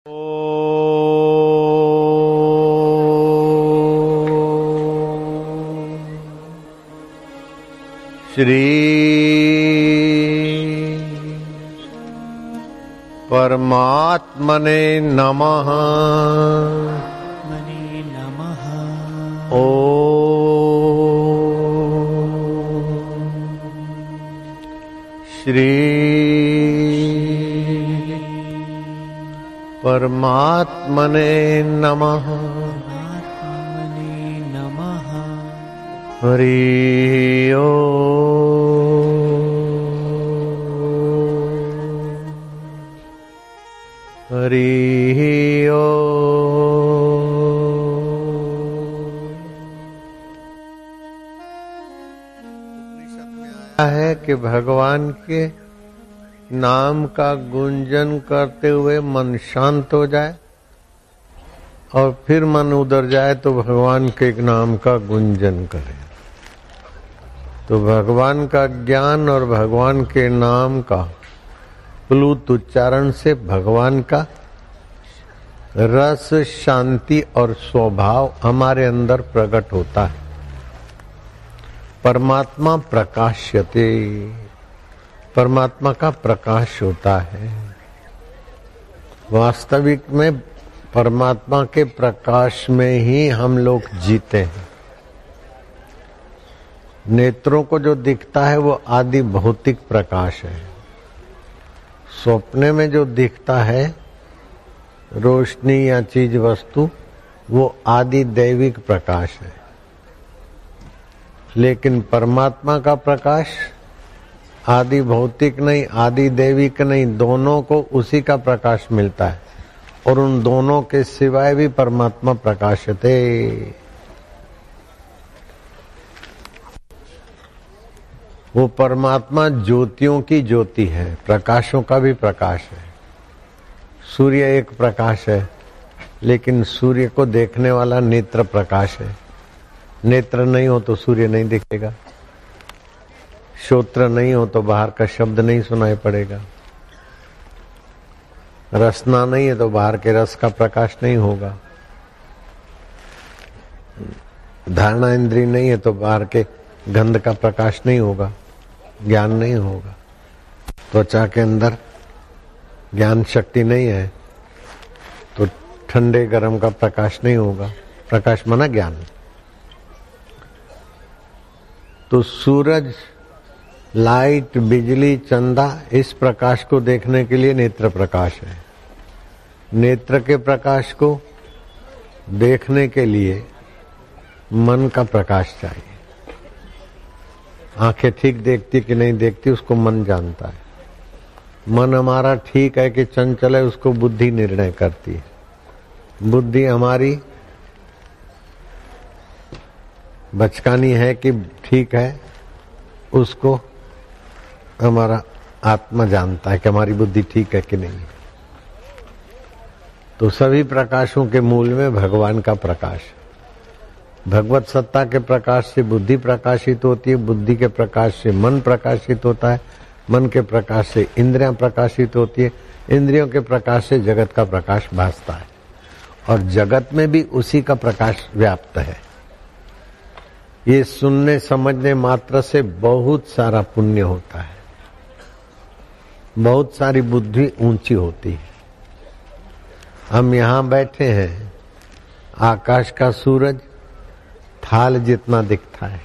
श्री परमात्मने नमः। मने नमः। ओ। श्री परमात्मने नमः। आत्मने नमः। हरि ओ। हरि ओ। है कि भगवान के नाम का गुंजन करते हुए मन शांत हो जाए और फिर मन उधर जाए तो भगवान के नाम का गुंजन करे। तो भगवान का ज्ञान और भगवान के नाम का प्लुत उच्चारण से भगवान का रस, शांति और स्वभाव हमारे अंदर प्रकट होता है। परमात्मा प्रकाश्यते। परमात्मा का प्रकाश होता है। वास्तविक में परमात्मा के प्रकाश में ही हम लोग जीते हैं। नेत्रों को जो दिखता है वो आदि भौतिक प्रकाश है। सपने में जो दिखता है, रोशनी या चीज़ वस्तु वो आदि दैविक प्रकाश है। लेकिन परमात्मा का प्रकाश आदि भौतिक नहीं, आदि देविक नहीं, दोनों को उसी का प्रकाश मिलता है। और उन दोनों के सिवाय भी परमात्मा प्रकाशते वो परमात्मा ज्योतियों की ज्योति है, प्रकाशों का भी प्रकाश है। सूर्य एक प्रकाश है, लेकिन सूर्य को देखने वाला नेत्र प्रकाश है। नेत्र नहीं हो तो सूर्य नहीं दिखेगा। श्रोत्र नहीं हो तो बाहर का शब्द नहीं सुनाई पड़ेगा। रसना नहीं है तो बाहर के रस का प्रकाश नहीं होगा। धारणा इंद्री नहीं है तो बाहर के गंध का प्रकाश नहीं होगा, ज्ञान नहीं होगा। त्वचा के अंदर ज्ञान शक्ति नहीं है तो ठंडे गर्म का प्रकाश नहीं होगा। प्रकाश माना ज्ञान। तो सूरज लाइट, बिजली, चंदा, इस प्रकाश को देखने के लिए नेत्र प्रकाश है। नेत्र के प्रकाश को देखने के लिए मन का प्रकाश चाहिए। आँखें ठीक देखती कि नहीं देखती, उसको मन जानता है। मन हमारा ठीक है कि चंचल है, उसको बुद्धि निर्णय करती है। बुद्धि हमारी बचकानी है कि ठीक है, उसको हमारा आत्मा जानता है कि हमारी बुद्धि ठीक है कि नहीं तो सभी प्रकाशों के मूल में भगवान का प्रकाश भगवत सत्ता के प्रकाश से बुद्धि प्रकाशित होती है, बुद्धि के प्रकाश से मन प्रकाशित होता है, मन के प्रकाश से इंद्रियाँ प्रकाशित होती है, इंद्रियों के प्रकाश से जगत का प्रकाश भासता है। और जगत में भी उसी का प्रकाश व्याप्त है। ये सुनने समझने मात्र से बहुत सारा पुण्य होता है। बहुत सारी बुद्धि ऊँची होती है। हम यहाँ बैठे हैं, आकाश का सूरज थाल जितना दिखता है।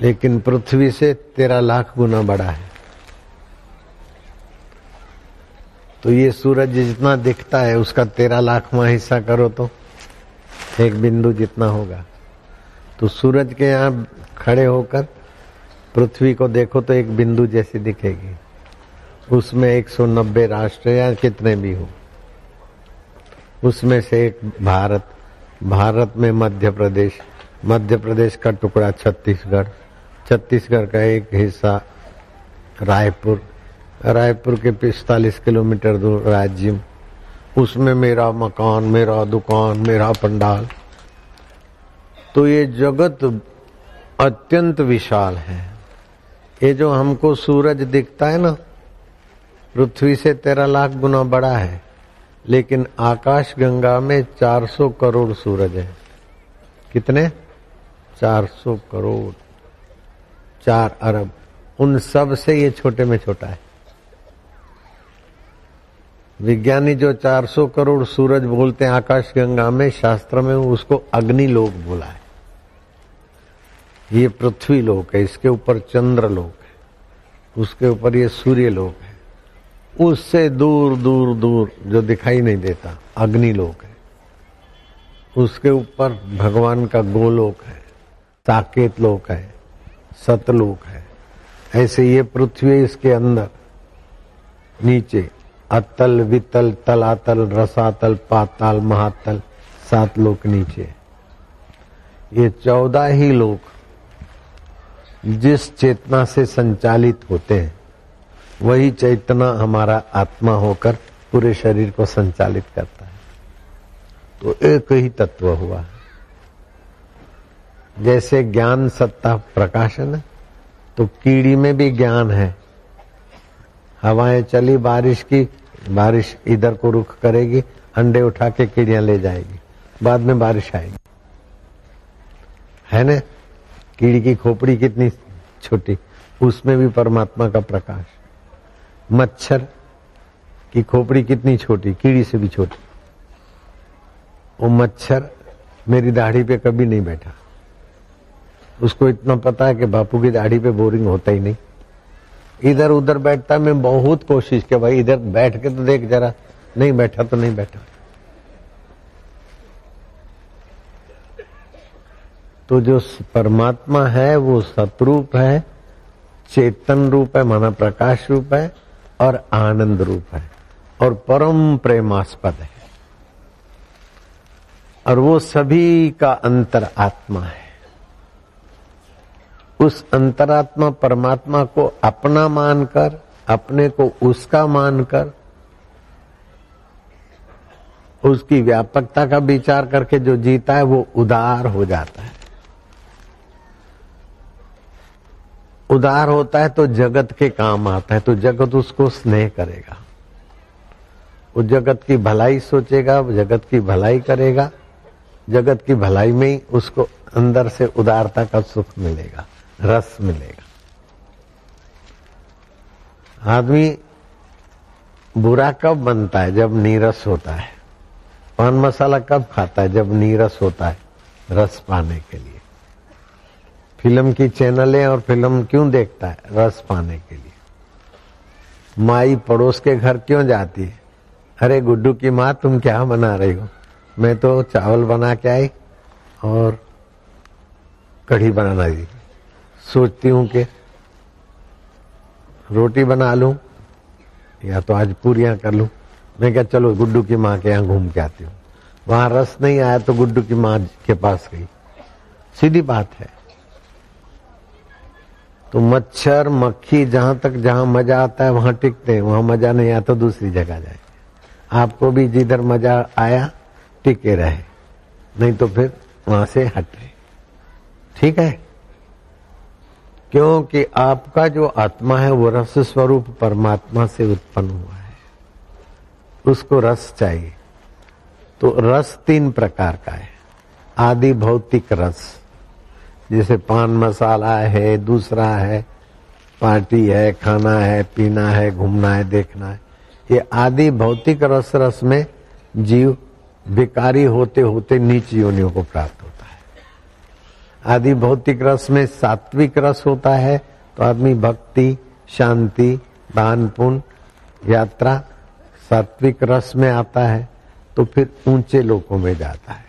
लेकिन पृथ्वी से तेरह लाख गुना बड़ा है। तो ये सूरज जितना दिखता है, उसका तेरह लाखवा हिस्सा करो तो एक बिंदु जितना होगा। तो सूरज के यहाँ खड़े होकर पृथ्वी को देखो तो एक बिंदु जैसी दिखेगी। उसमें 190 राष्ट्र या कितने भी हो। उसमें से एक भारत भारत में मध्य प्रदेश मध्य प्रदेश का टुकड़ा छत्तीसगढ़ छत्तीसगढ़ का एक हिस्सा रायपुर रायपुर के पिस्तालीस किलोमीटर दूर राज्य। उसमें मेरा मकान, मेरा दुकान, मेरा पंडाल तो ये जगत अत्यंत विशाल है। ये जो हमको सूरज दिखता है ना, पृथ्वी से तेरह लाख गुना बड़ा है, लेकिन आकाश गंगा में 400 करोड़ सूरज है। कितने? 400 करोड़। चार अरब। उन सबसे ये छोटे में छोटा है। विज्ञानी जो 400 करोड़ सूरज बोलते हैं, आकाश गंगा में, शास्त्र में, उसको अग्नि लोक बोला है। ये पृथ्वी लोक है, इसके ऊपर चंद्र लोक है, उसके ऊपर ये सूर्य लोक है। उससे दूर दूर दूर जो दिखाई नहीं देता, अग्नि लोक है। उसके ऊपर भगवान का गोलोक है साकेत लोक है, सतलोक है। ऐसे ये पृथ्वी इसके अंदर, नीचे। अतल, वितल, तलातल, रसातल, पाताल, महातल, सात लोक नीचे। ये चौदह ही लोक जिस चेतना से संचालित होते हैं, वही चेतना हमारा आत्मा होकर पूरे शरीर को संचालित करता है। तो एक ही तत्व हुआ जैसे ज्ञान सत्ता प्रकाशन है तो कीड़ी में भी ज्ञान है। हवाएँ चली, बारिश की बारिश इधर को रुख करेगी अंडे उठा के कीड़ियाँ ले जाएगी। बाद में बारिश आएगी। है ना? कीड़ी की खोपड़ी कितनी छोटी, उसमें भी परमात्मा का प्रकाश। मच्छर की खोपड़ी कितनी छोटी, कीड़ी से भी छोटी। वो मच्छर मेरी दाढ़ी पे कभी नहीं बैठा। उसको इतना पता है कि बापू की दाढ़ी पे बोरिंग होता ही नहीं। इधर उधर बैठता मैं बहुत कोशिश किया, भाई इधर बैठ के तो देख जरा, नहीं बैठा तो नहीं बैठा। तो जो परमात्मा है, वो सतरूप है, चेतन रूप है, माना प्रकाश रूप है, और आनंद रूप है, और परम प्रेमास्पद है। और वो सभी का अंतर आत्मा है। उस अंतरात्मा परमात्मा को अपना मानकर, अपने को उसका मानकर, उसकी व्यापकता का विचार करके जो जीता है वो उदार हो जाता है। उदार होता है तो जगत के काम आता है तो जगत उसको स्नेह करेगा। वो जगत की भलाई सोचेगा जगत की भलाई करेगा, जगत की भलाई में ही उसको अंदर से उदारता का सुख मिलेगा। रस मिलेगा। आदमी बुरा कब बनता है? जब नीरस होता है। पान मसाला कब खाता है? जब नीरस होता है, रस पाने के लिए। फ़िल्म की चैनलें और फ़िल्म क्यों देखता है? रस पाने के लिए। माई पड़ोस के घर क्यों जाती है? अरे, गुड्डू की माँ, तुम क्या बना रही हो? मैं तो चावल बना के आई और कढ़ी बनाना दी सोचती हूँ कि रोटी बना लूँ या तो आज पूरियाँ कर लूँ। मैं क्या, चलो गुड्डू की माँ के यहाँ घूम के आती हूँ। वहाँ रस नहीं आया तो गुड्डू की माँ के पास गई। सीधी बात है। तो मच्छर, मक्खी, जहाँ तक जहाँ मज़ा आता है वहाँ टिकते हैं। वहाँ मज़ा नहीं आता तो दूसरी जगह जाए आपको भी जिधर मज़ा आया, टिके रहे। नहीं तो फिर वहाँ से हटे ठीक है? क्योंकि आपका जो आत्मा है, वो रस स्वरूप परमात्मा से उत्पन्न हुआ है। उसको रस चाहिए। तो रस तीन प्रकार का है। आदि भौतिक रस, जैसे पान मसाला है, दूसरा है, पार्टी है, खाना है, पीना है, घूमना है, देखना है। ये आदि भौतिक रस रस में जीव विकारी होते होते नीच योनियों को प्राप्त है। आदि भौतिक रस में सात्विक रस होता है तो आदमी भक्ति, शांति दान पुण्य यात्रा सात्विक रस में आता है तो फिर ऊँचे लोकों में जाता है।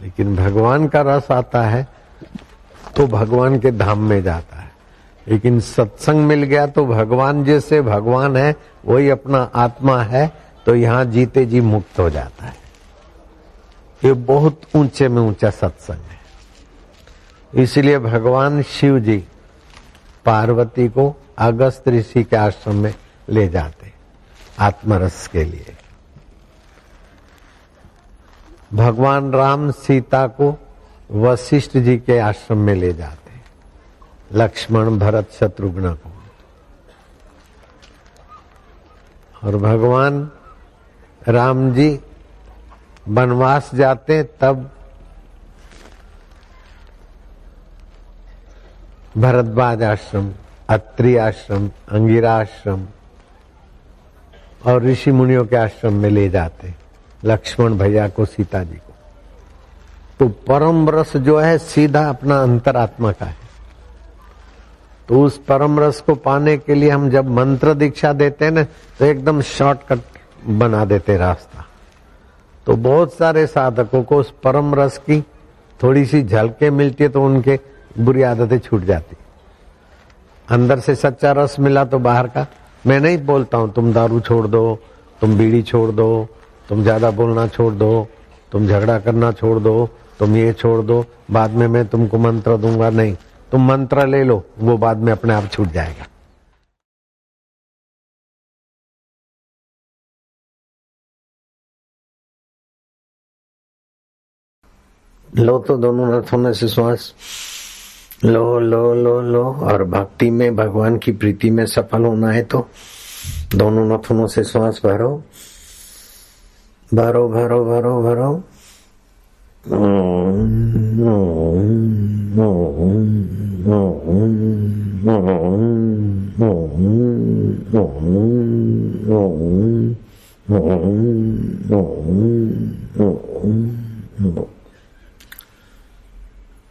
लेकिन भगवान का रस आता है तो भगवान के धाम में जाता है। लेकिन सत्संग मिल गया तो भगवान जैसे भगवान है, वही अपना आत्मा है तो यहाँ जीते जी मुक्त हो जाता है। ये बहुत ऊँचे में ऊँचा सत्संग है। इसलिए भगवान शिव जी पार्वती को अगस्त ऋषि के आश्रम में ले जाते आत्मरस के लिए। भगवान राम सीता को वशिष्ठ जी के आश्रम में ले जाते लक्ष्मण भरत शत्रुघ्न को। और भगवान राम जी वनवास जाते तब भरद्वाज आश्रम अत्रि आश्रम अंगिरा आश्रम और ऋषि मुनियों के आश्रम में ले जाते लक्ष्मण भैया को, सीता जी को। तो परम रस जो है, सीधा अपना अंतरात्मा का है। तो उस परम रस को पाने के लिए हम जब मंत्र दीक्षा देते हैं ना तो एकदम शॉर्टकट बना देते रास्ता। तो बहुत सारे साधकों को उस परम रस की थोड़ी सी झलके मिलती है तो उनके बुरी आदतें छूट जाती। अंदर से सच्चा रस मिला तो बाहर का। मैं नहीं बोलता हूँ, तुम दारू छोड़ दो, तुम बीड़ी छोड़ दो, तुम ज़्यादा बोलना छोड़ दो, तुम झगड़ा करना छोड़ दो, तुम ये छोड़ दो, बाद में मैं तुमको मंत्र दूँगा। नहीं, तुम मंत्र ले लो, वो बाद में अपने आप छूट जाएगा। लो तो दोनों रथों में से श्वास। लो लो लो लो। और भक्ति में, भगवान की प्रीति में सफल होना है तो दोनों नथुनों से श्वास भरो। भरो भरो भरो भरो।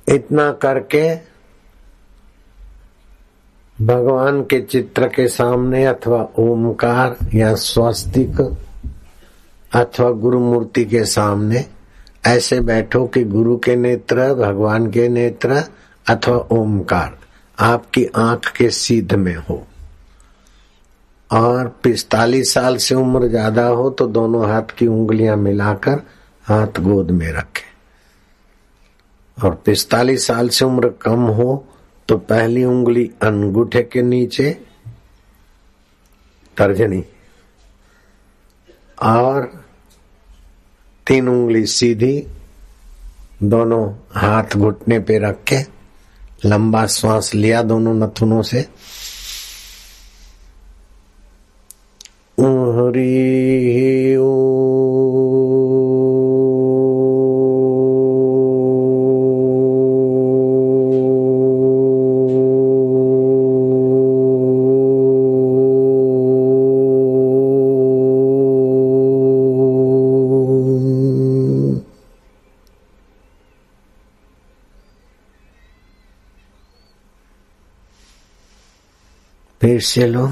इतना करके भगवान के चित्र के सामने अथवा ओमकार या स्वस्तिक अथवा गुरु मूर्ति के सामने ऐसे बैठो कि गुरु के नेत्र, भगवान के नेत्र अथवा ओमकार आपकी आँख के सीध में हो। और पिस्तालीस साल से उम्र ज़्यादा हो तो दोनों हाथ की उंगलियाँ मिलाकर हाथ गोद में रखे। और पिस्तालीस साल से उम्र कम हो तो पहली उंगली अंगूठे के नीचे, तर्जनी, और तीन उंगली सीधी, दोनों हाथ घुटने पे रख के, लंबा श्वास लिया दोनों नथुनों से। हरी फिर से लो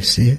फिर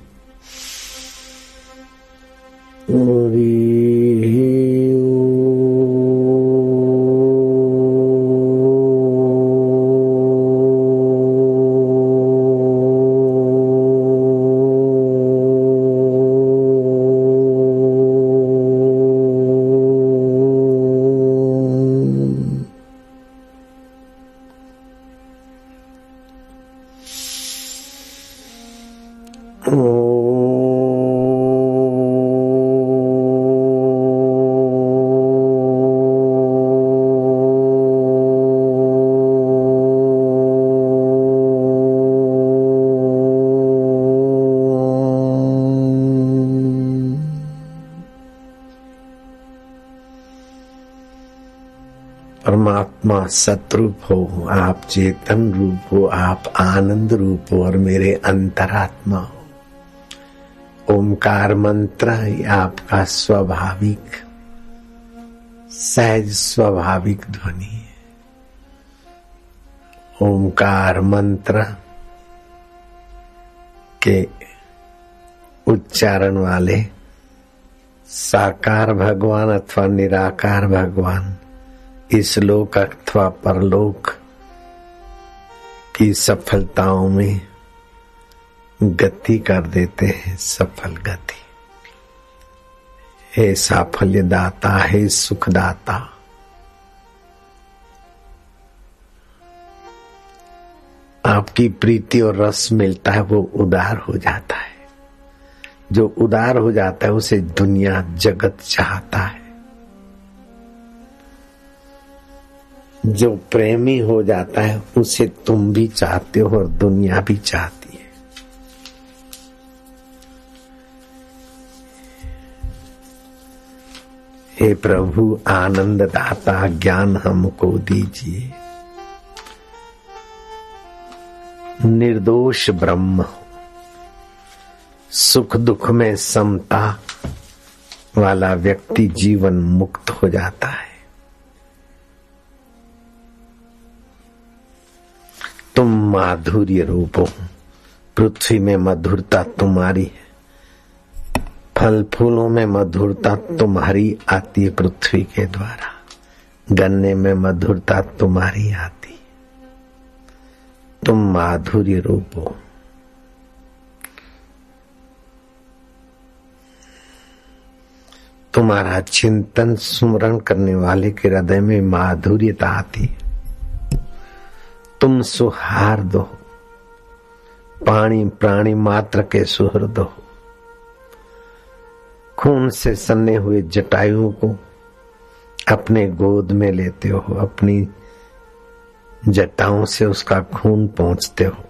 परमात्मा सतरूप हो, आप चेतन रूप हो, आप आनंद रूप हो और मेरे अंतरात्मा हो। ओमकार मंत्र ही आपका स्वाभाविक, सहज स्वाभाविक ध्वनि है। ओमकार मंत्र के उच्चारण वाले साकार भगवान अथवा निराकार भगवान इस लोक अथवा परलोक की सफलताओं में गति कर देते हैं सफल गति। हे साफल्य दाता हे सुखदाता, आपकी प्रीति और रस मिलता है, वो उदार हो जाता है। जो उदार हो जाता है, उसे दुनिया, जगत चाहता है। जो प्रेमी हो जाता है, उसे तुम भी चाहते हो और दुनिया भी चाहती है। हे प्रभु आनंद दाता ज्ञान हमको दीजिए। निर्दोष ब्रह्म सुख दुख में समता वाला व्यक्ति जीवन मुक्त हो जाता है। तुम माधुर्य रूप। हो पृथ्वी में मधुरता तुम्हारी है। फल फूलों में मधुरता तुम्हारी आती है पृथ्वी के द्वारा। गन्ने में मधुरता तुम्हारी आती तुम माधुर्य रूप। हो तुम्हारा चिंतन सुमरण करने वाले के हृदय में माधुर्यता आती है। तुम सुहार्द दो। पानी प्राणी मात्र के सुहृद हो खून से सन्ने हुए जटायुओं को अपने गोद में लेते हो, अपनी जटाओं से उसका खून पहुँचते हो।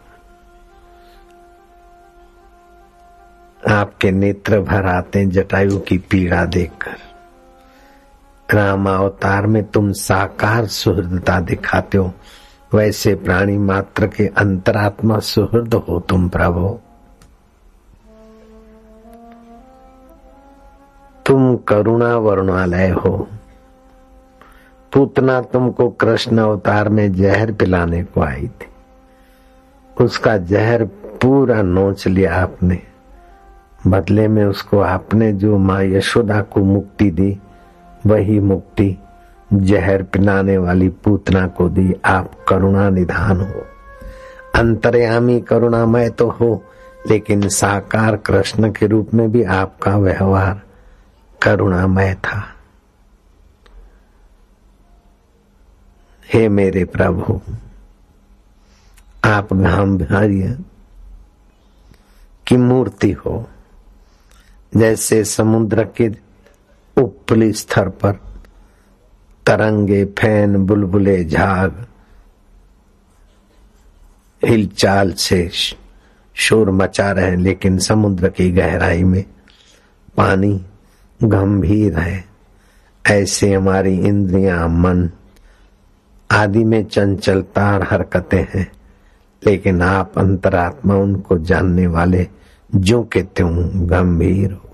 आपके नेत्र भर आते जटायु की पीड़ा देखकर। राम अवतार में तुम साकार सुहृदता दिखाते हो। वैसे प्राणी मात्र के अंतरात्मा सुहृद हो तुम प्रभु। तुम करुणा वरुणालय हो। पूतना तुमको कृष्ण अवतार में जहर पिलाने को आई थी। उसका जहर पूरा नोच लिया आपने। बदले में उसको आपने जो माँ यशोदा को मुक्ति दी, वही मुक्ति जहर पिलाने वाली पूतना को दी आप करुणा निधान हो। अंतर्यामी करुणामय तो हो, लेकिन साकार कृष्ण के रूप में भी आपका व्यवहार करुणामय था। हे मेरे प्रभु, आप गांधार्य की मूर्ति हो, जैसे समुद्र के उपली स्तर पर तरंगे, फ़ैन, बुलबुले, झाग हिलचाल से शोर मचा रहे लेकिन समुद्र की गहराई में पानी गंभीर है। ऐसे हमारी इंद्रियाँ, मन आदि में चंचलता और हरकतें हैं, लेकिन आप अंतरात्मा, उनको जानने वाले जो के त्यों गंभीर हो।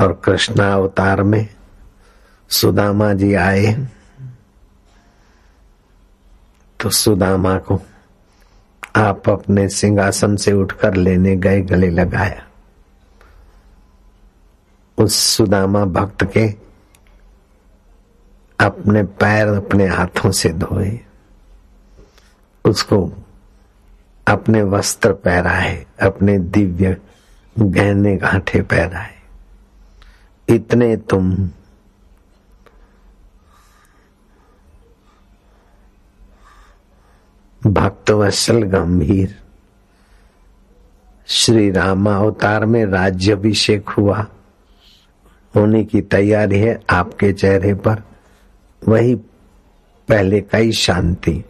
और कृष्णा अवतार में सुदामा जी आए तो सुदामा को आप अपने सिंहासन से उठकर लेने गए, गले लगाया। उस सुदामा भक्त के अपने पैर अपने हाथों से धोए। उसको अपने वस्त्र पहराए, अपने दिव्य गहने गांठे पहराए। इतने तुम भक्तवत्सल गंभीर। श्री राम अवतार में राज्य अभिषेक हुआ। होने की तैयारी है आपके चेहरे पर। वही पहले का ही शांति।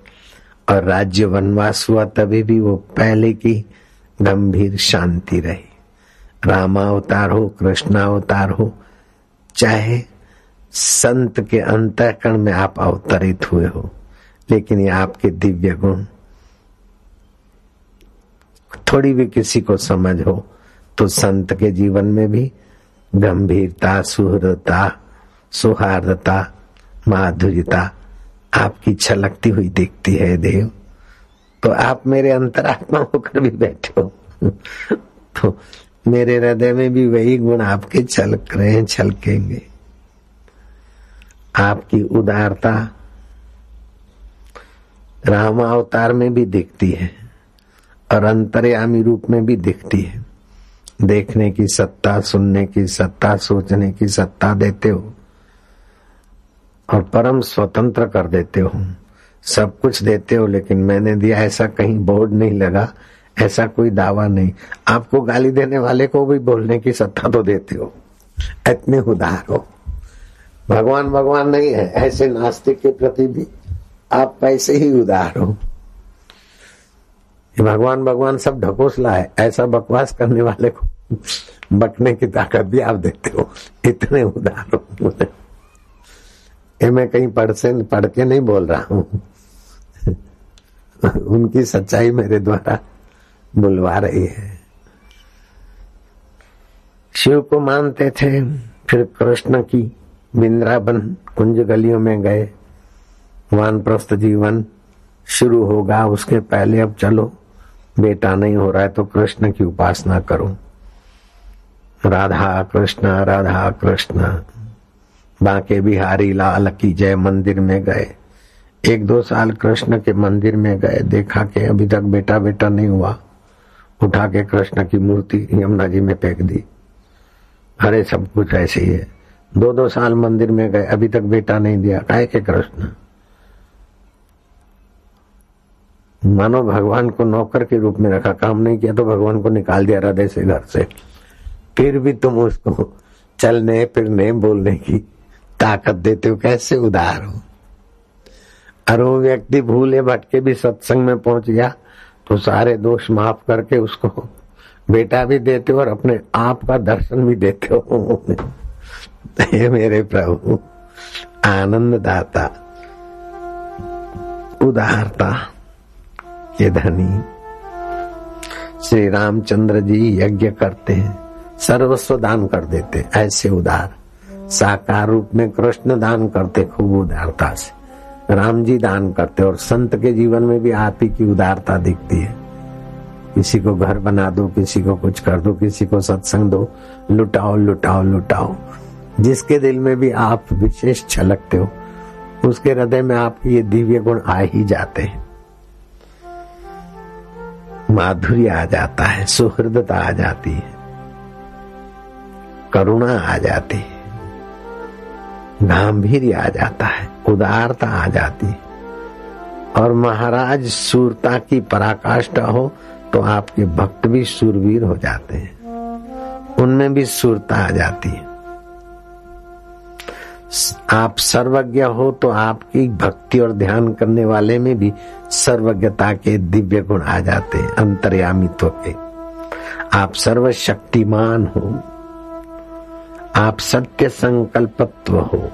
और राज्य वनवास हुआ तभी भी वो पहले की गंभीर शांति रही। रामावतार हो कृष्णावतार हो, चाहे संत के अंतकरण में आप अवतरित हुए हो। लेकिन ये आपके दिव्य गुण। थोड़ी भी किसी को समझ हो तो संत के जीवन में भी गंभीरता, सुहृदता, सुहार्दता, माधुर्यता आपकी छलकती हुई दिखती है, देव। तो आप मेरे अंतरात्मा होकर भी बैठे हो। तो मेरे हृदय में भी वही गुण आपके छलक रहे हैं, छलकेंगे। आपकी उदारता राम अवतार में भी दिखती है और अंतर्यामी रूप में भी दिखती है। देखने की सत्ता, सुनने की सत्ता, सोचने की सत्ता देते हो और परम स्वतंत्र कर देते हो। सब कुछ देते हो, लेकिन मैंने दिया ऐसा कहीं बोर्ड नहीं लगा, ऐसा कोई दावा नहीं। आपको गाली देने वाले को भी बोलने की सत्ता तो देते हो। इतने उदार हो। भगवान भगवान नहीं है, ऐसे नास्तिक के प्रति भी आप पैसे ही उदार हो। भगवान भगवान सब ढकोसला है। ऐसा बकवास करने वाले को बकने की ताकत भी आप देते हो। इतने उदार हो। मैं कहीं पढ़ से, पढ़ के नहीं बोल रहा हूँ। उनकी सच्चाई मेरे द्वारा बुलवा रही है। शिव को मानते थे, फिर कृष्ण की वृंदावन कुंज गलियों में गए। वानप्रस्थ जीवन शुरू होगा, उसके पहले अब चलो, बेटा नहीं हो रहा है तो कृष्ण की उपासना करो। राधा कृष्ण राधा कृष्ण। बांके बिहारी लाल की जय, मंदिर में गए। एक दो साल कृष्ण के मंदिर में गए, देखा कि अभी तक बेटा बेटा नहीं हुआ। उठा के कृष्ण की मूर्ति यमुना जी में फेंक दी। अरे सब कुछ ऐसे ही है। दो दो साल मंदिर में गए, अभी तक बेटा नहीं दिया। काहे के कृष्ण मानो भगवान को नौकर के रूप में रखा, काम नहीं किया तो भगवान को निकाल दिया हृदय से घर से। फिर भी तुम उसको चलने, फिरने, बोलने की ताकत देते हो, कैसे उदार हो? और वो व्यक्ति भूले भटके भी सत्संग में पहुँच गया तो सारे दोष माफ़ करके उसको बेटा भी देते हो और अपने आप का दर्शन भी देते हो। हे मेरे प्रभु आनंद दाता उदारता। के धनी। श्री रामचंद्र जी यज्ञ करते हैं, सर्वस्व दान कर देते ऐसे उदार। साकार रूप में कृष्ण दान करते खूब उदारता से। राम जी दान करते और संत के जीवन में भी आप ही की उदारता दिखती है। किसी को घर बना दो, किसी को कुछ कर दो, किसी को सत्संग दो, लुटाओ लुटाओ लुटाओ। जिसके दिल में भी आप विशेष छलकते हो, उसके हृदय में आपके ये दिव्य गुण आ ही जाते हैं। माधुर्य आ जाता है, सुहृदता आ जाती है, करुणा आ जाती है गांधीर्य आ जाता है, उदारता आ जाती है। और महाराज सूरता की पराकाष्ठा हो तो आपके भक्त भी सुरवीर हो जाते हैं। उनमें भी सुरता आ जाती है। आप सर्वज्ञ हो तो आपकी भक्ति और ध्यान करने वाले में भी सर्वज्ञता के दिव्य गुण आ जाते हैं अंतर्यामित्व के आप सर्वशक्तिमान हो। आप सत्य संकल्पत्व हो।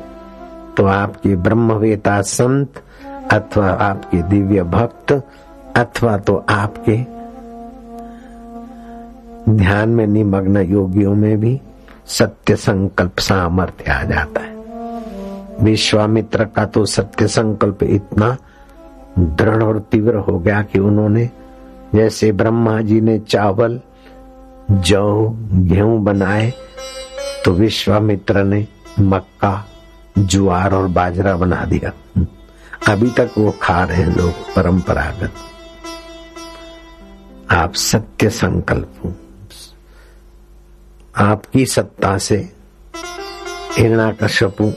तो आपके ब्रह्मवेता संत अथवा आपके दिव्य भक्त अथवा तो आपके ध्यान में निमग्न योगियों में भी सत्य संकल्प सामर्थ्य आ जाता है। विश्वामित्र का तो सत्य संकल्प इतना दृढ़ और तीव्र हो गया कि उन्होंने जैसे ब्रह्मा जी ने चावल, जौ, गेहूँ बनाए तो विश्वामित्र ने मक्का जुआर और बाजरा बना दिया। अभी तक वो खा रहे हैं लोग परंपरागत। आप सत्य संकल्प आपकी सत्ता से हिरणा हिरणाकश्यपु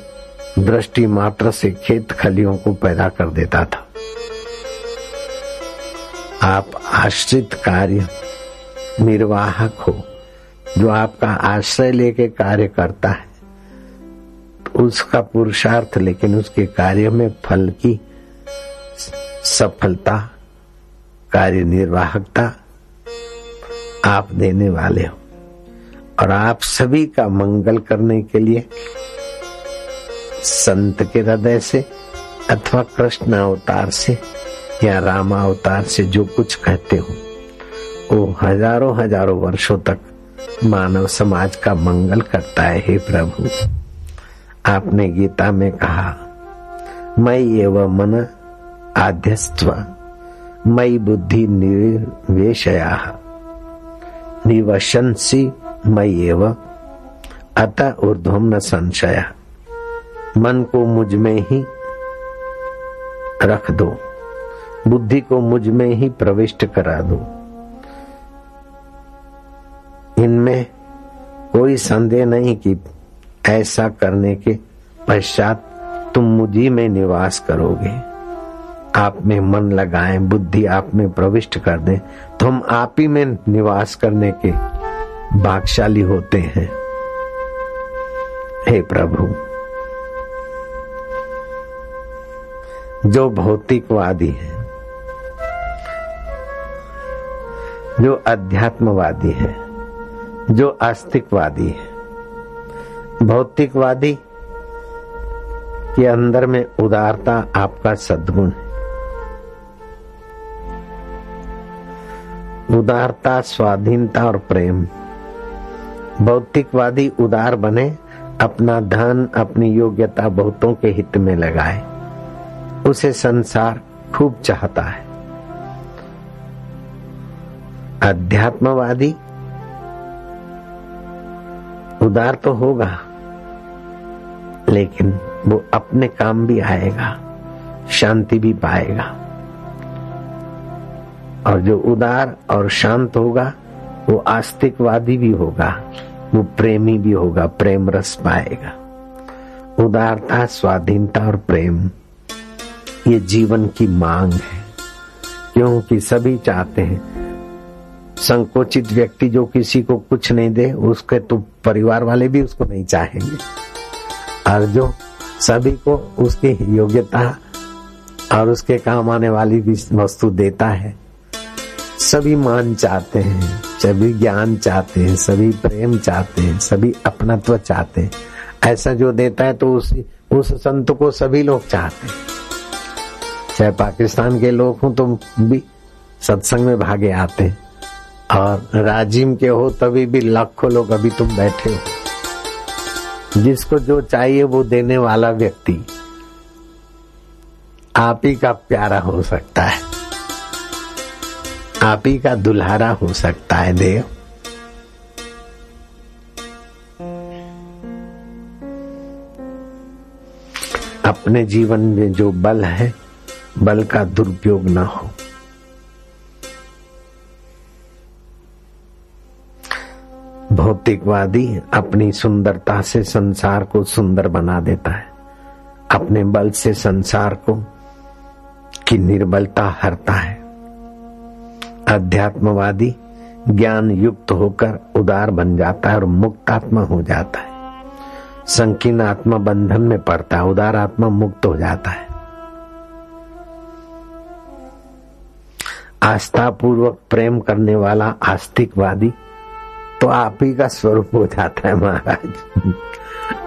दृष्टि मात्र से खेत खलियों को पैदा कर देता था। आप आश्रित कार्य, निर्वाहक हो, जो आपका आश्रय लेके कार्य करता है तो उसका पुरुषार्थ लेकिन उसके कार्य में फल की सफलता, कार्य निर्वाहकता आप देने वाले हो। और आप सभी का मंगल करने के लिए संत के हृदय से अथवा कृष्ण अवतार से या राम अवतार से जो कुछ कहते हो। वो हज़ारों हज़ारों वर्षों तक मानव समाज का मंगल करता है, हे प्रभु। आपने गीता में कहा मई एवं मन आध्यस्व मई बुद्धि निर्वेशया निवशंसी मई एवं, अत ऊर्ध्वम न संशय। मन को मुझमें ही रख दो। बुद्धि को मुझमें ही प्रविष्ट करा दो। इनमें कोई संदेह नहीं कि ऐसा करने के पश्चात तुम मुझी में निवास करोगे। आप में मन लगाए, बुद्धि आप में प्रविष्ट कर दे। तो हम आप ही में निवास करने के भागशाली होते हैं। हे प्रभु। जो भौतिकवादी है, जो अध्यात्मवादी है, जो आस्तिकवादी है। भौतिकवादी के अंदर में उदारता आपका सद्गुण है। उदारता, स्वाधीनता और प्रेम। भौतिकवादी उदार बने, अपना धन, अपनी योग्यता बहुतों के हित में लगाए। उसे संसार खूब चाहता है। अध्यात्मवादी उदार तो होगा, लेकिन वो अपने काम भी आएगा, शांति भी पाएगा। और जो उदार और शांत होगा, वो आस्तिकवादी भी होगा, वो प्रेमी भी होगा, प्रेम रस पाएगा। उदारता, स्वाधीनता और प्रेम ये जीवन की मांग है। क्योंकि सभी चाहते हैं, संकोचित व्यक्ति जो किसी को कुछ नहीं दे, उसके तो परिवार वाले भी उसको नहीं चाहेंगे। और जो सभी को उसकी योग्यता और उसके काम आने वाली भी वस्तु देता है, सभी मान चाहते हैं, सभी ज्ञान चाहते हैं, सभी प्रेम चाहते हैं, सभी अपनत्व चाहते हैं। ऐसा जो देता है तो उस उस संत को सभी लोग चाहते हैं। चाहे पाकिस्तान के लोग हों तो भी सत्संग में भागे आते हैं। और राजिम के हो तभी भी लाखों लोग अभी तुम बैठे हो। जिसको जो चाहिए वो देने वाला व्यक्ति आप ही का प्यारा हो सकता है। आप ही का दुल्हारा हो सकता है, देव। अपने जीवन में जो बल है बल का दुरुपयोग न हो। भौतिकवादी अपनी सुंदरता से संसार को सुंदर बना देता है। अपने बल से संसार को की निर्बलता हरता है। अध्यात्मवादी ज्ञान युक्त होकर उदार बन जाता है और मुक्त आत्मा हो जाता है। संकीर्ण आत्मा बंधन में पड़ता है, उदार आत्मा मुक्त हो जाता है। आस्था पूर्वक प्रेम करने वाला आस्तिकवादी तो आप ही का स्वरूप हो जाता है महाराज।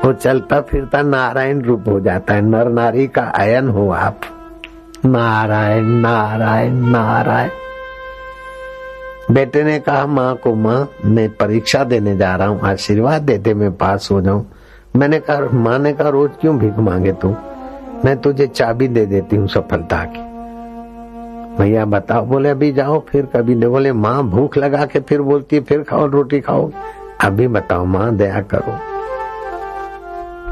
वो चलता फिरता नारायण रूप हो जाता है। नर नारी का अयन हो आप। नारायण नारायण नारायण। बेटे ने कहा, माँ को माँ, मैं परीक्षा देने जा रहा हूँ। आशीर्वाद देते मैं पास हो जाऊँ। मैंने कहा, माँ ने कहा, रोज क्यों भीख मांगे तू? मैं तुझे चाबी दे देती हूँ सफलता की। भैया बताओ, बोले अभी जाओ, फिर कभी नहीं, बोले माँ भूख लगा के फिर बोलती फिर खाओ, रोटी खाओ। अभी बताओ, माँ दया करो।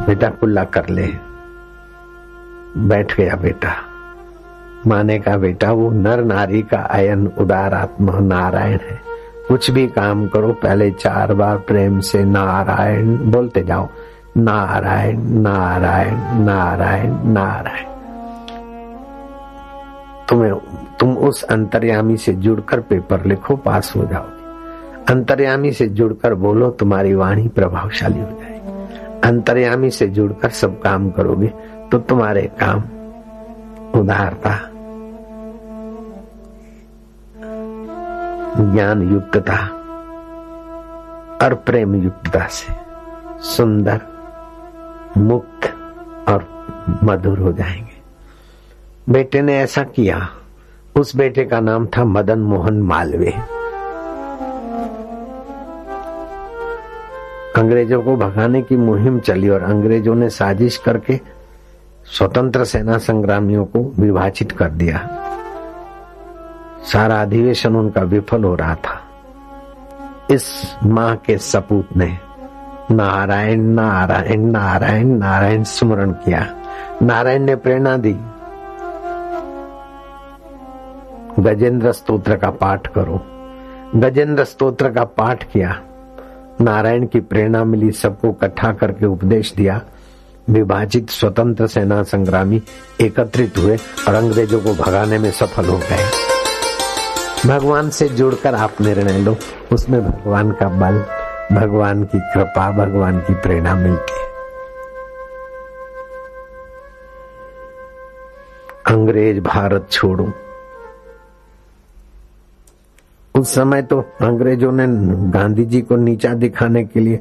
बेटा कुल्ला कर ले। बैठ गया बेटा। माने का बेटा, वो नर नारी का अयन उदार आत्मा नारायण है। कुछ भी काम करो, पहले चार बार प्रेम से नारायण, बोलते जाओ, नारायण नारायण नारायण नारायण। तुम्हें, तुम उस अंतर्यामी से जुड़कर पेपर लिखो, पास हो जाओगे। अंतर्यामी से जुड़कर बोलो, तुम्हारी वाणी प्रभावशाली हो जाएगी। अंतर्यामी से जुड़कर सब काम करोगे तो तुम्हारे काम उदारता ज्ञान युक्तता और प्रेम युक्तता से सुंदर, मुक्त और मधुर हो जाएँगे। बेटे ने ऐसा किया। उस बेटे का नाम था मदन मोहन मालवीय अंग्रेज़ों को भगाने की मुहिम चली और अंग्रेज़ों ने साजिश करके स्वतंत्र सेना संग्रामियों को विभाजित कर दिया। सारा अधिवेशन उनका विफल हो रहा था। इस माँ के सपूत ने नारायण नारायण नारायण नारायण स्मरण किया। नारायण ने प्रेरणा दी। गजेंद्र स्तोत्र का पाठ करो। गजेंद्र स्तोत्र का पाठ किया। नारायण की प्रेरणा मिली, सबको इकट्ठा करके उपदेश दिया। विभाजित स्वतंत्र सेना संग्रामी एकत्रित हुए और अंग्रेज़ों को भगाने में सफल हो गए। भगवान से जुड़कर आप निर्णय लो। उसमें भगवान का बल, भगवान की कृपा, भगवान की प्रेरणा मिलती अंग्रेज़, भारत छोड़ो। उस समय तो अंग्रेज़ों ने गांधी जी को नीचा दिखाने के लिए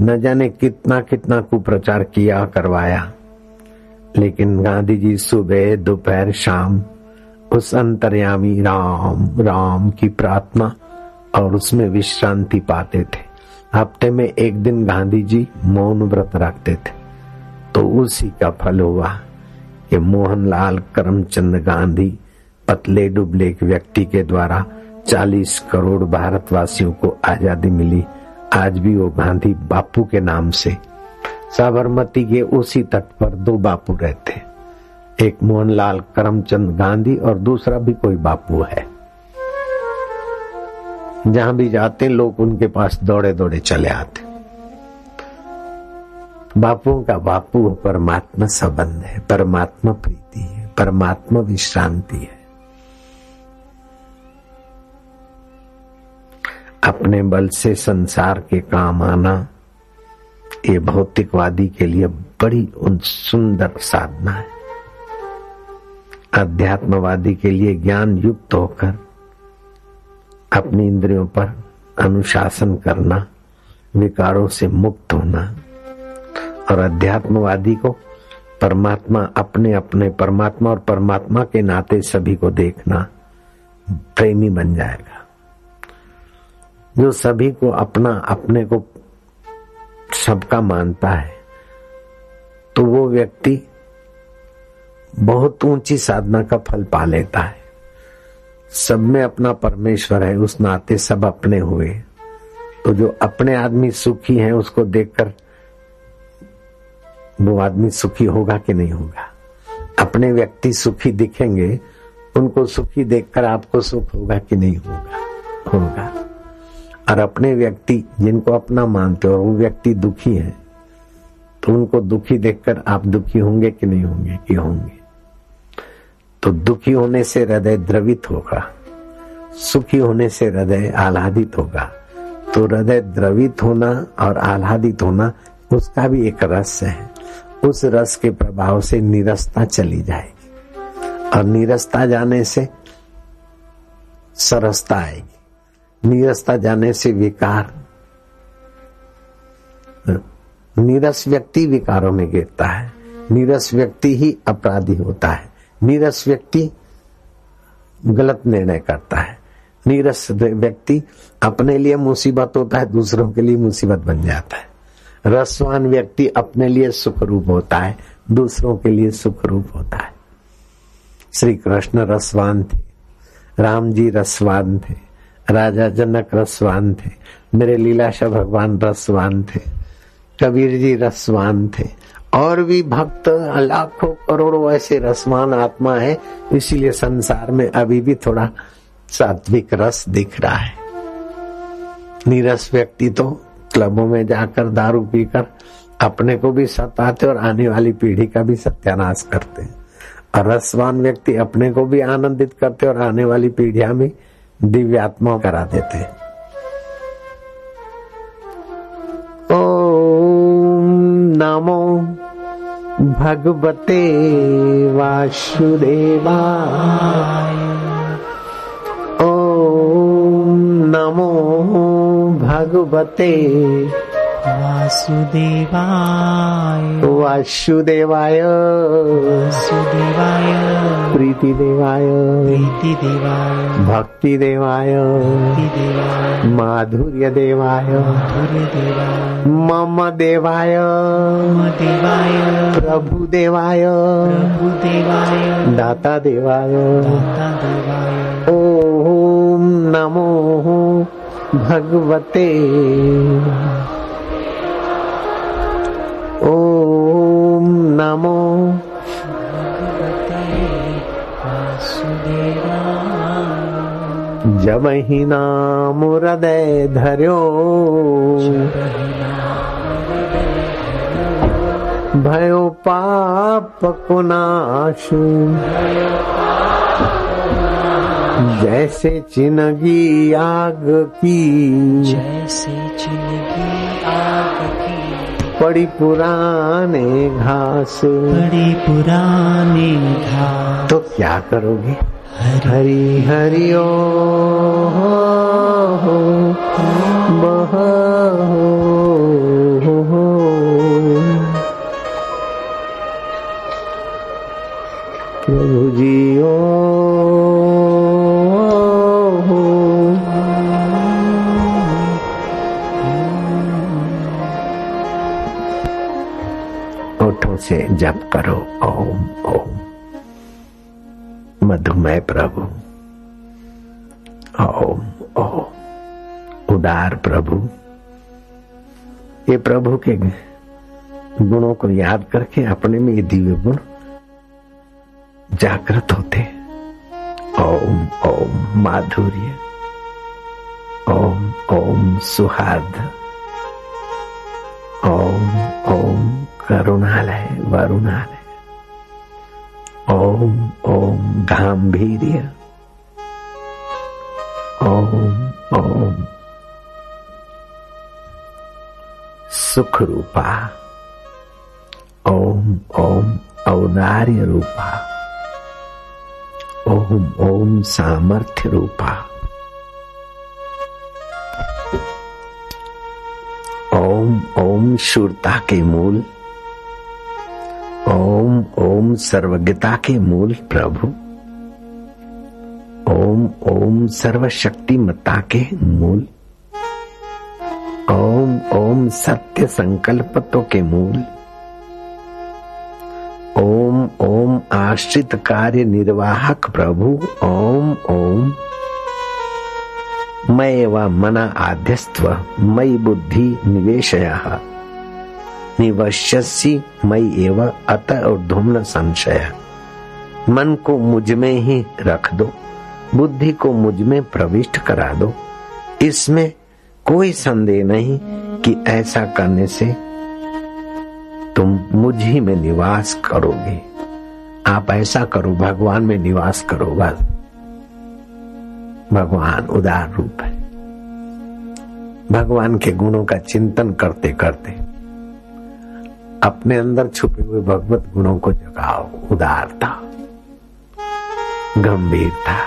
न जाने कितना कितना कुप्रचार किया, करवाया। लेकिन गांधी जी सुबह, दोपहर, शाम उस अंतर्यामी राम राम की प्रार्थना और उसमें विश्रांति पाते थे। हफ़्ते में एक दिन गांधी जी मौन व्रत रखते थे। तो उसी का फल हुआ कि मोहनलाल करमचंद गांधी पतले डुबले व्यक्ति के द्वारा 40 करोड़ भारतवासियों को आज़ादी मिली। आज भी वो गांधी बापू के नाम से। साबरमती के उसी तट पर दो बापू रहते। एक मोहनलाल करमचंद गांधी और दूसरा भी कोई बापू है। जहाँ भी जाते, लोग उनके पास दौड़े दौड़े चले आते। बापुओं का बापू परमात्मा संबंध है, परमात्मा प्रीति है, परमात्मा विश्रांति है। अपने बल से संसार के काम आना, ये भौतिकवादी के लिए बड़ी उन सुंदर साधना है। अध्यात्मवादी के लिए ज्ञान युक्त होकर, अपनी इंद्रियों पर अनुशासन करना, विकारों से मुक्त होना, और अध्यात्मवादी को परमात्मा, अपने अपने परमात्मा और परमात्मा के नाते सभी को देखना प्रेमी बन जाएगा। जो सभी को अपना, अपने को सबका मानता है तो वो व्यक्ति बहुत ऊँची साधना का फल पा लेता है। सब में अपना परमेश्वर है, उस नाते सब अपने हुए। तो जो अपने आदमी सुखी है, उसको देखकर वो आदमी सुखी होगा कि नहीं होगा? अपने व्यक्ति सुखी दिखेंगे, उनको सुखी देखकर आपको सुख होगा कि नहीं होगा? होगा। और अपने व्यक्ति जिनको अपना मानते हो, और वो व्यक्ति दुखी है तो उनको दुखी देखकर आप दुखी होंगे कि नहीं होंगे? कि होंगे? तो दुखी होने से हृदय द्रवित होगा, सुखी होने से हृदय आह्लादित होगा। तो हृदय द्रवित होना और आह्लादित होना, उसका भी एक रस है। उस रस के प्रभाव से निरस्ता चली जाएगी। और निरसता जाने से सरसता आएगी। नीरसता जाने से विकार। नीरस व्यक्ति विकारों में गिरता है। नीरस व्यक्ति ही अपराधी होता है। नीरस व्यक्ति गलत निर्णय करता है। नीरस व्यक्ति अपने लिए मुसीबत होता है, दूसरों के लिए मुसीबत बन जाता है। रसवान व्यक्ति अपने लिए सुख रूप होता है, दूसरों के लिए सुख रूप होता है। श्री कृष्ण रसवान थे, राम जी रसवान थे। राजा जनक रसवान थे। मेरे लीलाशाह भगवान रसवान थे। कबीर जी रसवान थे। और भी भक्त, लाखों करोड़ों ऐसे रसवान आत्मा है, इसीलिए संसार में अभी भी थोड़ा सात्विक रस दिख रहा है। नीरस व्यक्ति तो क्लबों में जाकर दारू पीकर अपने को भी सताते और आने वाली पीढ़ी का भी सत्यानाश करते हैं। और रसवान व्यक्ति अपने को भी आनंदित करते और आने वाली पीढ़ियाँ भी दिव्य आत्मा करा देते। ओम नमो भगवते वासुदेवाय। ओम नमो भगवते वासुदेवाय। वासुदेवाय। वासुदेवाय। प्रीति देवाय प्रीतिदेवाय। भक्ति देवाय देवाय माधुर्य देवाय माधुर्यदेवाय। मम देवाय देवाय प्रभु देवाय प्रभुदेवाय। दाता देवाय दातादेवाय। ओम नमो भगवते। नमो। जब ही नाम हृदय धर्यो। भयो पाप कुनाशु जैसे चिनगी आग की। जैसे चिनगी आग की। पड़ी पुराने घास। बड़ी पुराने घास। तो क्या करोगे? हरी हरि ओ हो बह प्रभु जी ओ करो। ओम ओम। मधुमय प्रभु। ओम ओम। उदार प्रभु। ये प्रभु के गुणों को याद करके अपने में ये दिव्य गुण जागृत होते। ओम ओम। माधुर्य। ओम ओम। सुहार्द। ओम ओम। करुणालय वरुणालय। ओम ओम गांधीर्य ओम ओम। सुख रूपा ओम ओम औदार्य रूपा ओम ओम सामर्थ्य रूपा ओम ओम शूरता के मूल। ओम ओम सर्वज्ञता के मूल प्रभु। ओम ओम सर्वशक्तिमत्ता के मूल। ओम ओम सत्य संकल्पतों के मूल। ओम ओम आश्रित कार्य निर्वाहक प्रभु। ओम ओम। मय व मना आध्यस्त्व मई बुद्धि निवेशय। निवश्यसी मई एवं अत ऊर्ध्वम्न संशय। मन को मुझमें ही रख दो, बुद्धि को मुझमें प्रविष्ट करा दो। इसमें कोई संदेह नहीं कि ऐसा करने से तुम मुझ ही में निवास करोगे। आप ऐसा करो, भगवान में निवास करो, बस। भगवान उदार रूप है। भगवान के गुणों का चिंतन करते करते अपने अंदर छुपे हुए भगवत गुणों को जगाओ। उदारता, गंभीरता,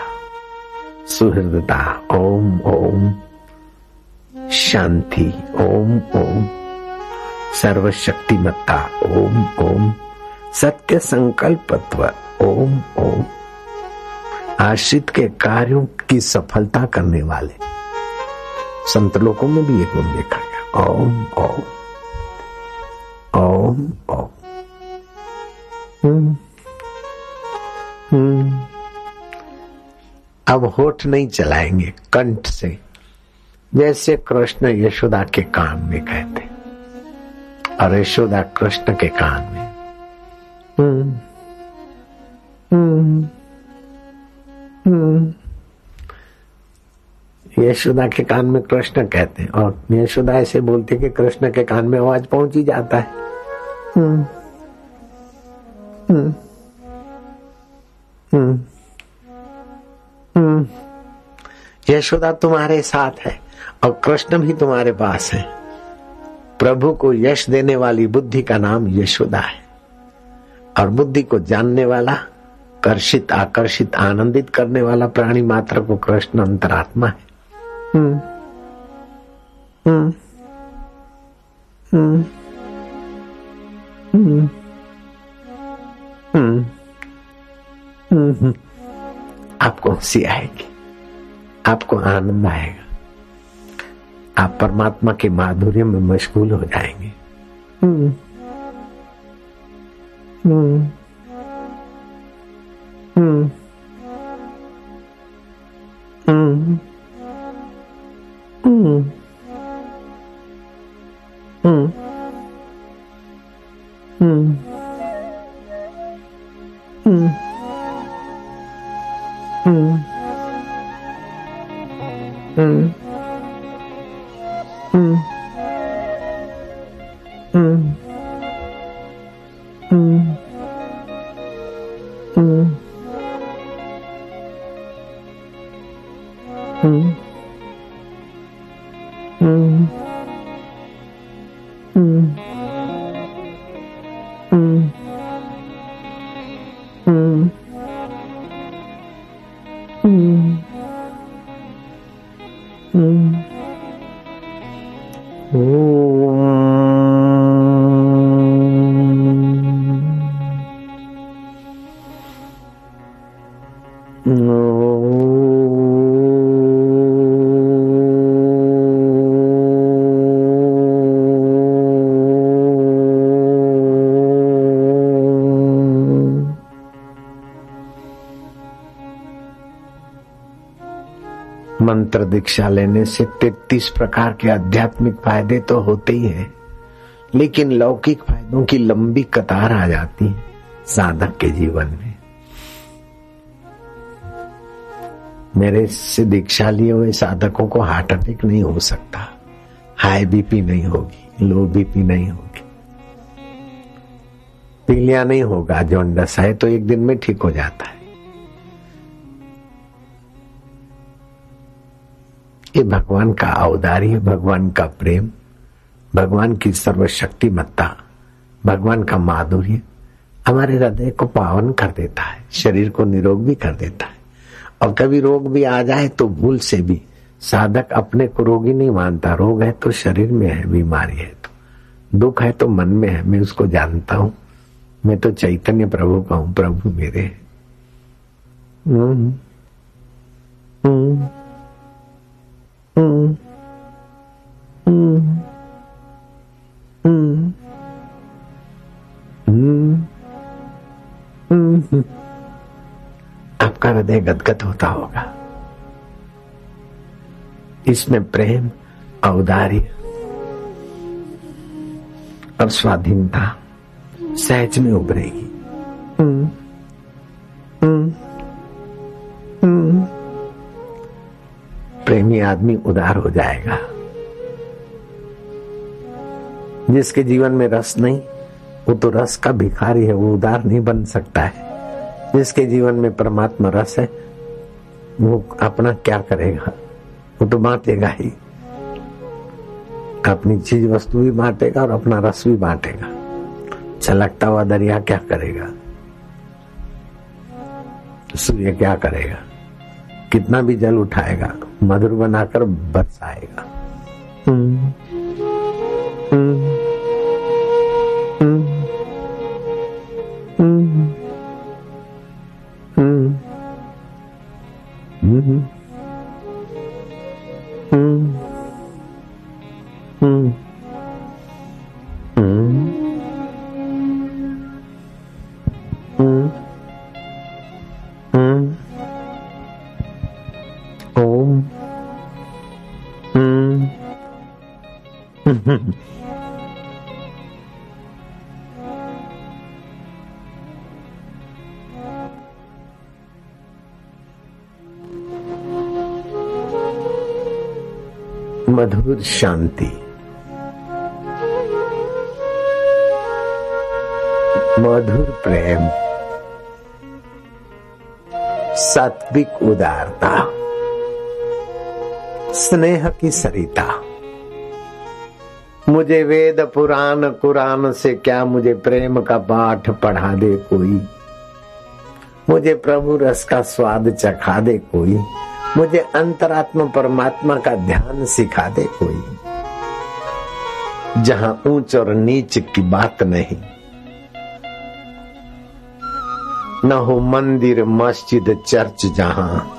सुहृदता, ओम ओम, शांति, ओम ओम, सर्वशक्तिमत्ता, ओम ओम, सत्य संकल्पत्व, ओम ओम, आश्रित के कार्यों की सफलता करने वाले। संत लोगों में भी एक गुण देखा गया। ओम ओम। ओम ओम हम्म, हम्म। अब होठ नहीं चलाएँगे कंठ से। जैसे कृष्ण यशोदा के कान में कहते और यशोदा कृष्ण के कान में। हम्म, हम्म, हम्म। यशोदा के कान में कृष्ण कहते हैं और यशोदा ऐसे बोलते कि कृष्ण के कान में आवाज़ पहुँच ही जाता है। हम्म, हम्म, हम्म। यशोदा तुम्हारे साथ है और कृष्ण भी तुम्हारे पास है। प्रभु को यश देने वाली बुद्धि का नाम यशोदा है और बुद्धि को जानने वाला कर्षित आकर्षित आनंदित करने वाला प्राणी मात्र को कृष्ण अंतरात्मा है। Hmm. Hmm. Hmm. आपको हँसी आएगी। आपको आनंद आएगा। आप परमात्मा के माधुर्य में मशगूल हो जाएँगे। हम्म हम्म हम्म 嗯。嗯。嗯。嗯。嗯。嗯。मंत्र दीक्षा लेने से तैतीस प्रकार के आध्यात्मिक फ़ायदे तो होते ही हैं, लेकिन लौकिक फायदों की लंबी कतार आ जाती है साधक के जीवन में। मेरे से दीक्षा लिए हुए साधकों को हार्ट अटैक नहीं हो सकता, हाई बीपी नहीं होगी, लो बीपी नहीं होगी। पीलिया नहीं होगा, जॉन्डस है तो एक दिन में ठीक हो जाता है। ये भगवान का औदार्य भगवान का प्रेम, भगवान की सर्वशक्तिमत्ता, भगवान का माधुर्य हमारे हृदय को पावन कर देता है, शरीर को निरोग भी कर देता है। और कभी रोग भी आ जाए तो भूल से भी साधक अपने को रोगी नहीं मानता। रोग है तो शरीर में है, बीमारी है तो। दुख है तो मन में है, मैं उसको जानता हूँ। मैं तो चैतन्य प्रभु का हूँ, प्रभु मेरे हम्म। हम्म। आपका हृदय गदगद होता होगा। इसमें प्रेम औदार्य और स्वाधीनता सहज में उभरेगी। हम्म हम्म हम्म प्रेमी आदमी उदार हो जाएगा। जिसके जीवन में रस नहीं, वो तो रस का भिखारी है, वो उदार नहीं बन सकता है। जिसके जीवन में परमात्मा रस है, वो अपना क्या करेगा? वो तो बांटेगा ही। अपनी चीज़ वस्तु भी बांटेगा और अपना रस भी बांटेगा। छलकता हुआ दरिया क्या करेगा? सूर्य क्या करेगा? कितना भी जल उठाएगा मधुर बनाकर बरसाएगा। हम्म। हम्म। मधुर शांति मधुर प्रेम सात्विक उदारता स्नेह की सरिता मुझे वेद पुराण, कुरान से क्या मुझे प्रेम का पाठ पढ़ा दे कोई? मुझे प्रभु रस का स्वाद चखा दे कोई? मुझे अंतरात्मा परमात्मा का ध्यान सिखा दे कोई। जहाँ ऊंच और नीच की बात नहीं। न हो मंदिर, मस्जिद, चर्च जहाँ।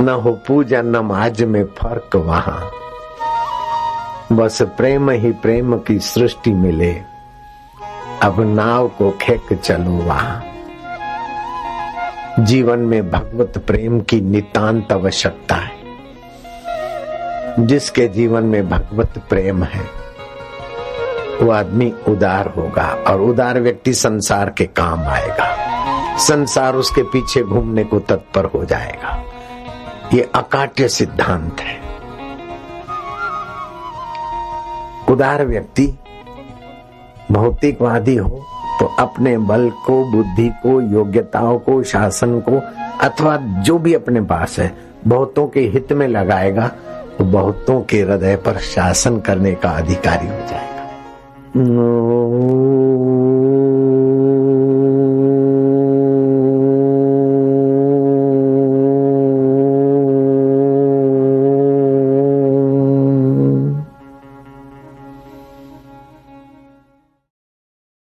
न हो पूजा नमाज़ में फ़र्क वहाँ। बस प्रेम ही प्रेम की सृष्टि मिले। अब नाव को खेक चलो वहाँ। जीवन में भगवत प्रेम की नितांत आवश्यकता है। जिसके जीवन में भगवत प्रेम है, वो आदमी उदार होगा और उदार व्यक्ति संसार के काम आएगा। संसार उसके पीछे घूमने को तत्पर हो जाएगा। ये अकाट्य सिद्धांत है। उदार व्यक्ति भौतिकवादी हो तो अपने बल को, बुद्धि को, योग्यताओं को, शासन को, अथवा जो भी अपने पास है, बहुतों के हित में लगाएगा तो बहुतों के हृदय पर शासन करने का अधिकारी हो जाएगा।